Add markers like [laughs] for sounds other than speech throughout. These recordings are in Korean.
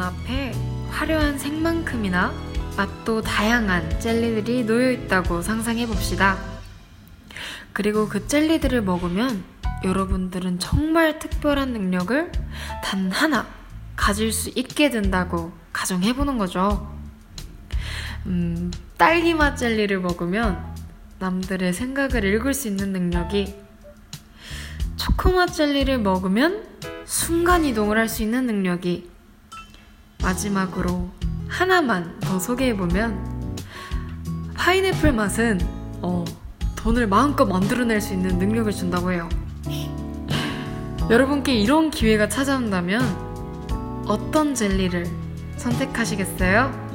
눈앞에 화려한 색만큼이나 맛도 다양한 젤리들이 놓여 있다고 상상해 봅시다. 그리고 그 젤리들을 먹으면 여러분들은 정말 특별한 능력을 단 하나 가질 수 있게 된다고 가정해 보는 거죠. 음, 딸기맛 젤리를 먹으면 남들의 생각을 읽을 수 있는 능력이 초코맛 젤리를 먹으면 순간 이동을 할 수 있는 능력이 마지막으로 하나만 더 소개해보면 파인애플 맛은 어, 돈을 마음껏 만들어낼 수 있는 능력을 준다고 해요. 여러분께 이런 기회가 찾아온다면 어떤 젤리를 선택하시겠어요?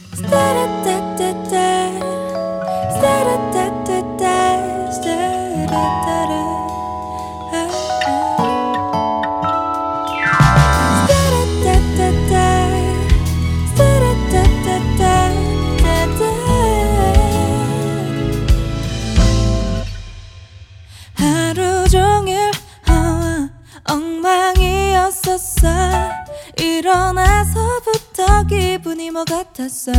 da da da da da 뭐 같았어.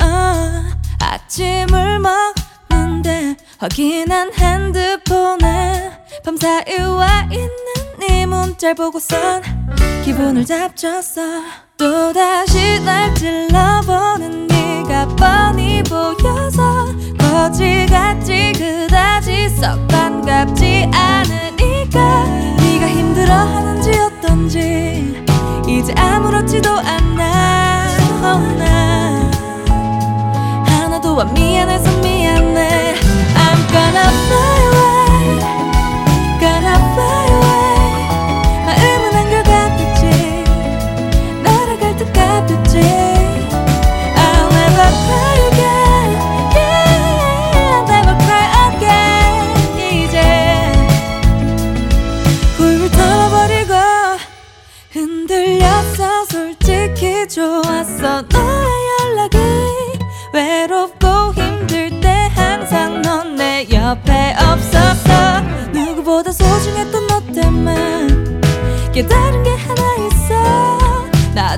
어, 아침을 먹는데 확인한 핸드폰에 밤사이 와 있는 네 문자를 보고선 기분을 잡쳤어. 또다시 날 찔러보는 네가 뻔히 보여서 거지같지 그다지 썩 반갑지 않으니까 네가 힘들어하는지 어떤지 이제 아무렇지도 않아 하나도 안 미안해서 미안해. I'm gonna fly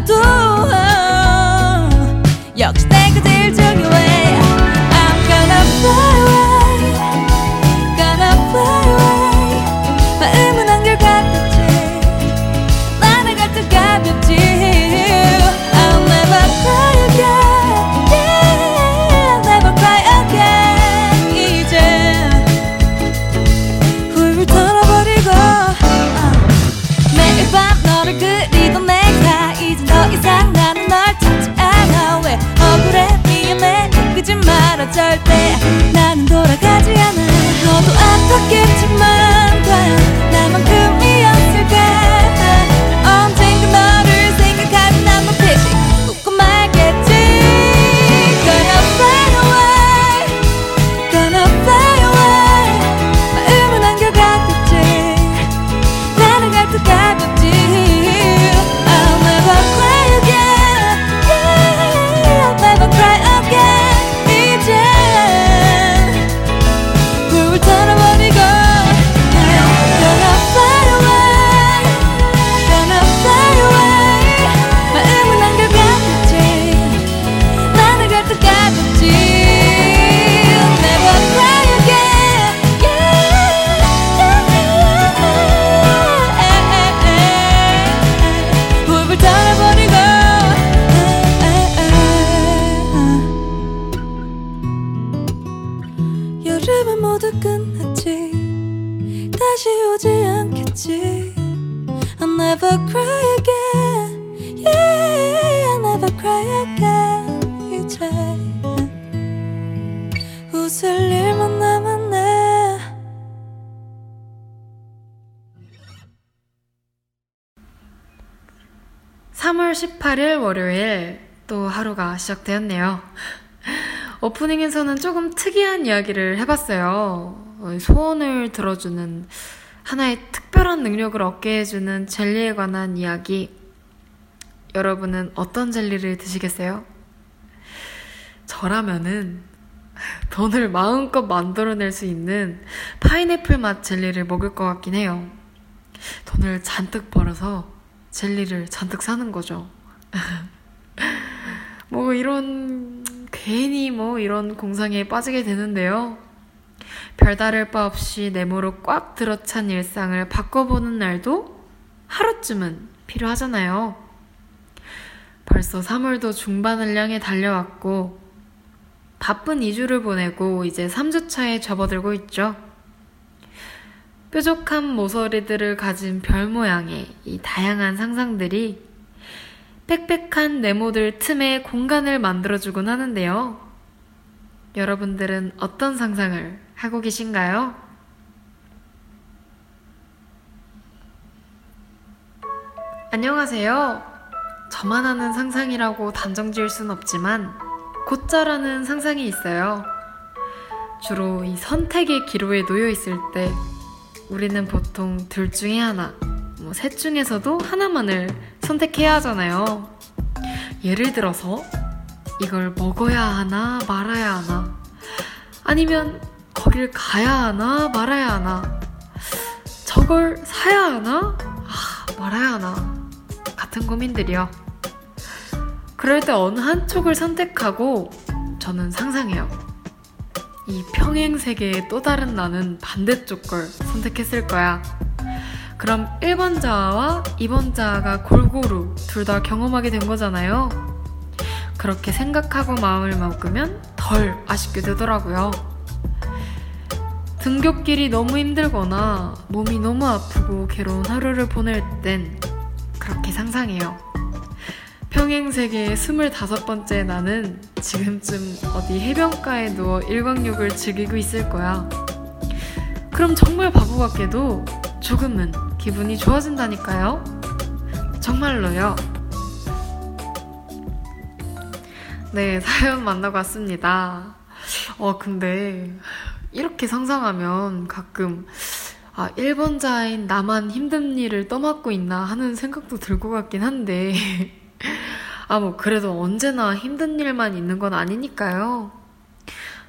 나 마 3월 18일 월요일 또 하루가 시작되었네요. 오프닝에서는 조금 특이한 이야기를 해봤어요. 어, 소원을 들어주는 하나의 특별한 능력을 얻게 해주는 젤리에 관한 이야기. 여러분은 어떤 젤리를 드시겠어요? 저라면은 돈을 마음껏 만들어낼 수 있는 파인애플 맛 젤리를 먹을 것 같긴 해요. 돈을 잔뜩 벌어서 젤리를 잔뜩 사는 거죠. [laughs] 뭐 이런 괜히 뭐 이런 공상에 빠지게 되는데요. 별다를 바 없이 네모로 꽉 들어찬 일상을 바꿔보는 날도 하루쯤은 필요하잖아요. 벌써 3월도 중반을 향해 달려왔고, 바쁜 2주를 보내고 이제 3주차에 접어들고 있죠. 뾰족한 모서리들을 가진 별 모양의 이 다양한 상상들이 빽빽한 네모들 틈에 공간을 만들어주곤 하는데요. 여러분들은 어떤 상상을 하고 계신가요? 안녕하세요. 저만 하는 상상이라고 단정 지을 순 없지만 곧자라는 상상이 있어요. 주로 이 선택의 기로에 놓여 있을 때 우리는 보통 둘 중에 하나, 뭐 셋 중에서도 하나만을 선택해야 하잖아요. 예를 들어서 이걸 먹어야 하나 말아야 하나 아니면 거길 가야 하나 말아야 하나 저걸 사야 하나 아, 말아야 하나 같은 고민들이요. 그럴 때 어느 한쪽을 선택하고 저는 상상해요. 이 평행 세계의 또 다른 나는 반대쪽 걸 선택했을 거야. 그럼 1번 자아와 2번 자아가 골고루 둘 다 경험하게 된 거잖아요. 그렇게 생각하고 마음을 먹으면 덜 아쉽게 되더라고요. 등굣길이 너무 힘들거나 몸이 너무 아프고 괴로운 하루를 보낼 땐 그렇게 상상해요. 평행세계의 25번째 나는 지금쯤 어디 해변가에 누워 일광욕을 즐기고 있을 거야. 그럼 정말 바보 같게도 조금은 기분이 좋아진다니까요. 정말로요. 네, [laughs] 사연 만나고 왔습니다. 어, 근데 이렇게 상상하면 가끔 아, 1번자인 나만 힘든 일을 떠맡고 있나 하는 생각도 들것 같긴 한데 아, 뭐 그래도 언제나 힘든 일만 있는 건 아니니까요.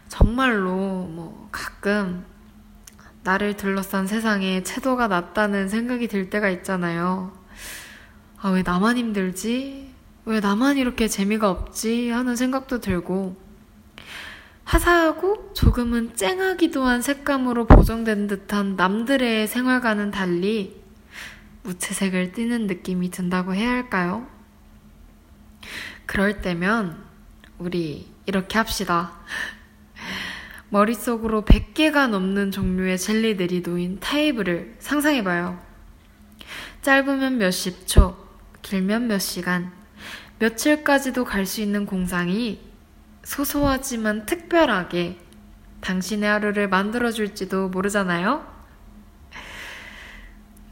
정말로 뭐 가끔 나를 둘러싼 세상에 채도가 낮다는 생각이 들 때가 있잖아요. 아, 왜 나만 힘들지? 왜 나만 이렇게 재미가 없지? 하는 생각도 들고, 화사하고 조금은 쨍하기도 한 색감으로 보정된 듯한 남들의 생활과는 달리 무채색을 띠는 느낌이 든다고 해야 할까요? 그럴 때면 우리 이렇게 합시다. 머릿속으로 100개가 넘는 종류의 젤리들이 놓인 타이블을 상상해봐요. 짧으면 몇십 초, 길면 몇 시간, 며칠까지도 갈 수 있는 공상이 소소하지만 특별하게 당신의 하루를 만들어줄지도 모르잖아요?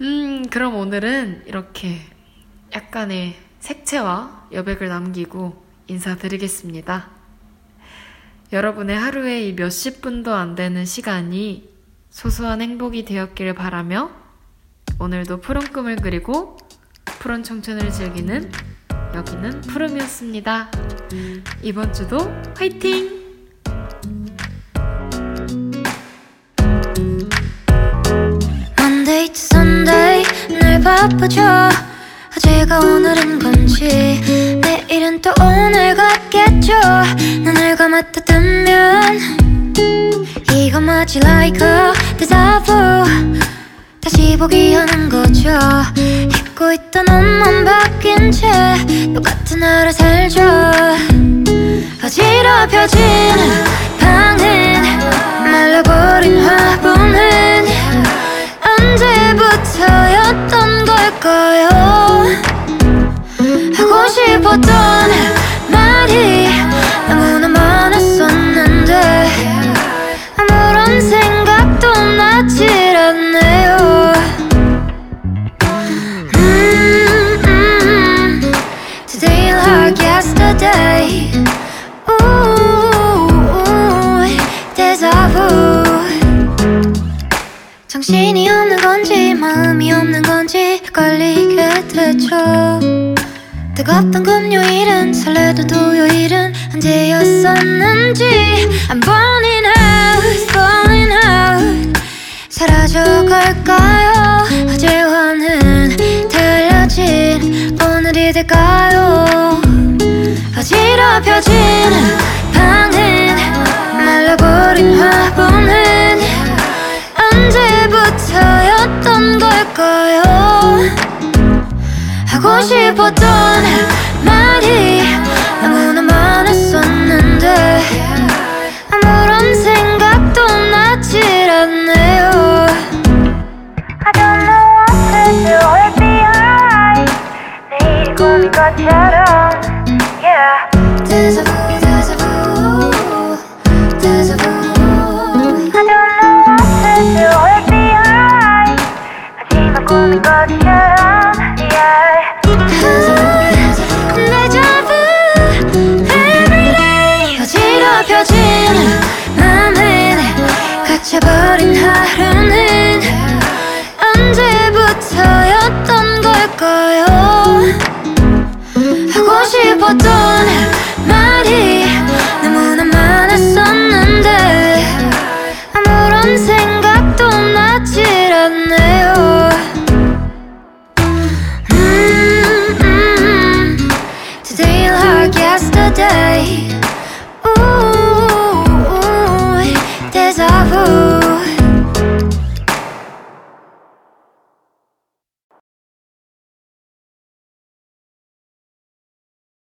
음, 그럼 오늘은 이렇게 약간의 색채와 여백을 남기고 인사드리겠습니다. 여러분의 하루에 이 몇십 분도 안 되는 시간이 소소한 행복이 되었기를 바라며 오늘도 푸른 꿈을 그리고 푸른 청춘을 즐기는 여기는 푸름이었습니다. 이번 주도 화이팅! Monday to Sunday 늘 바빠져 어제가 오늘인 건지 내일은 또 오늘 같겠죠? 눈을 감았다 뜨면 이거 마치 like a deja 다시 보기 하는 거죠. 입고 있던 옷만 바뀐 채 똑같은 하루 살죠. 어지럽혀진 방은 말라버린 화분은 언제부터였던 걸까요 싶었던 말이 너무나 많았었는데 아무런 생각도 나질 않네요. 음, 음, Today like yesterday. Ooh, vu. 정신이 없는 건지 말해줘 뜨겁던 금요일은 설레던 토요일은 언제였었는지 I'm burning out, burning out 사라져갈까요? 어제와는 달라진 오늘이 될까요? 어지럽혀진 싶었던 말이 너무나 많았었는데 아무런 생각도 나질 않네요 I don't know what to do, it'll be alright 내일이 꿈인 것처럼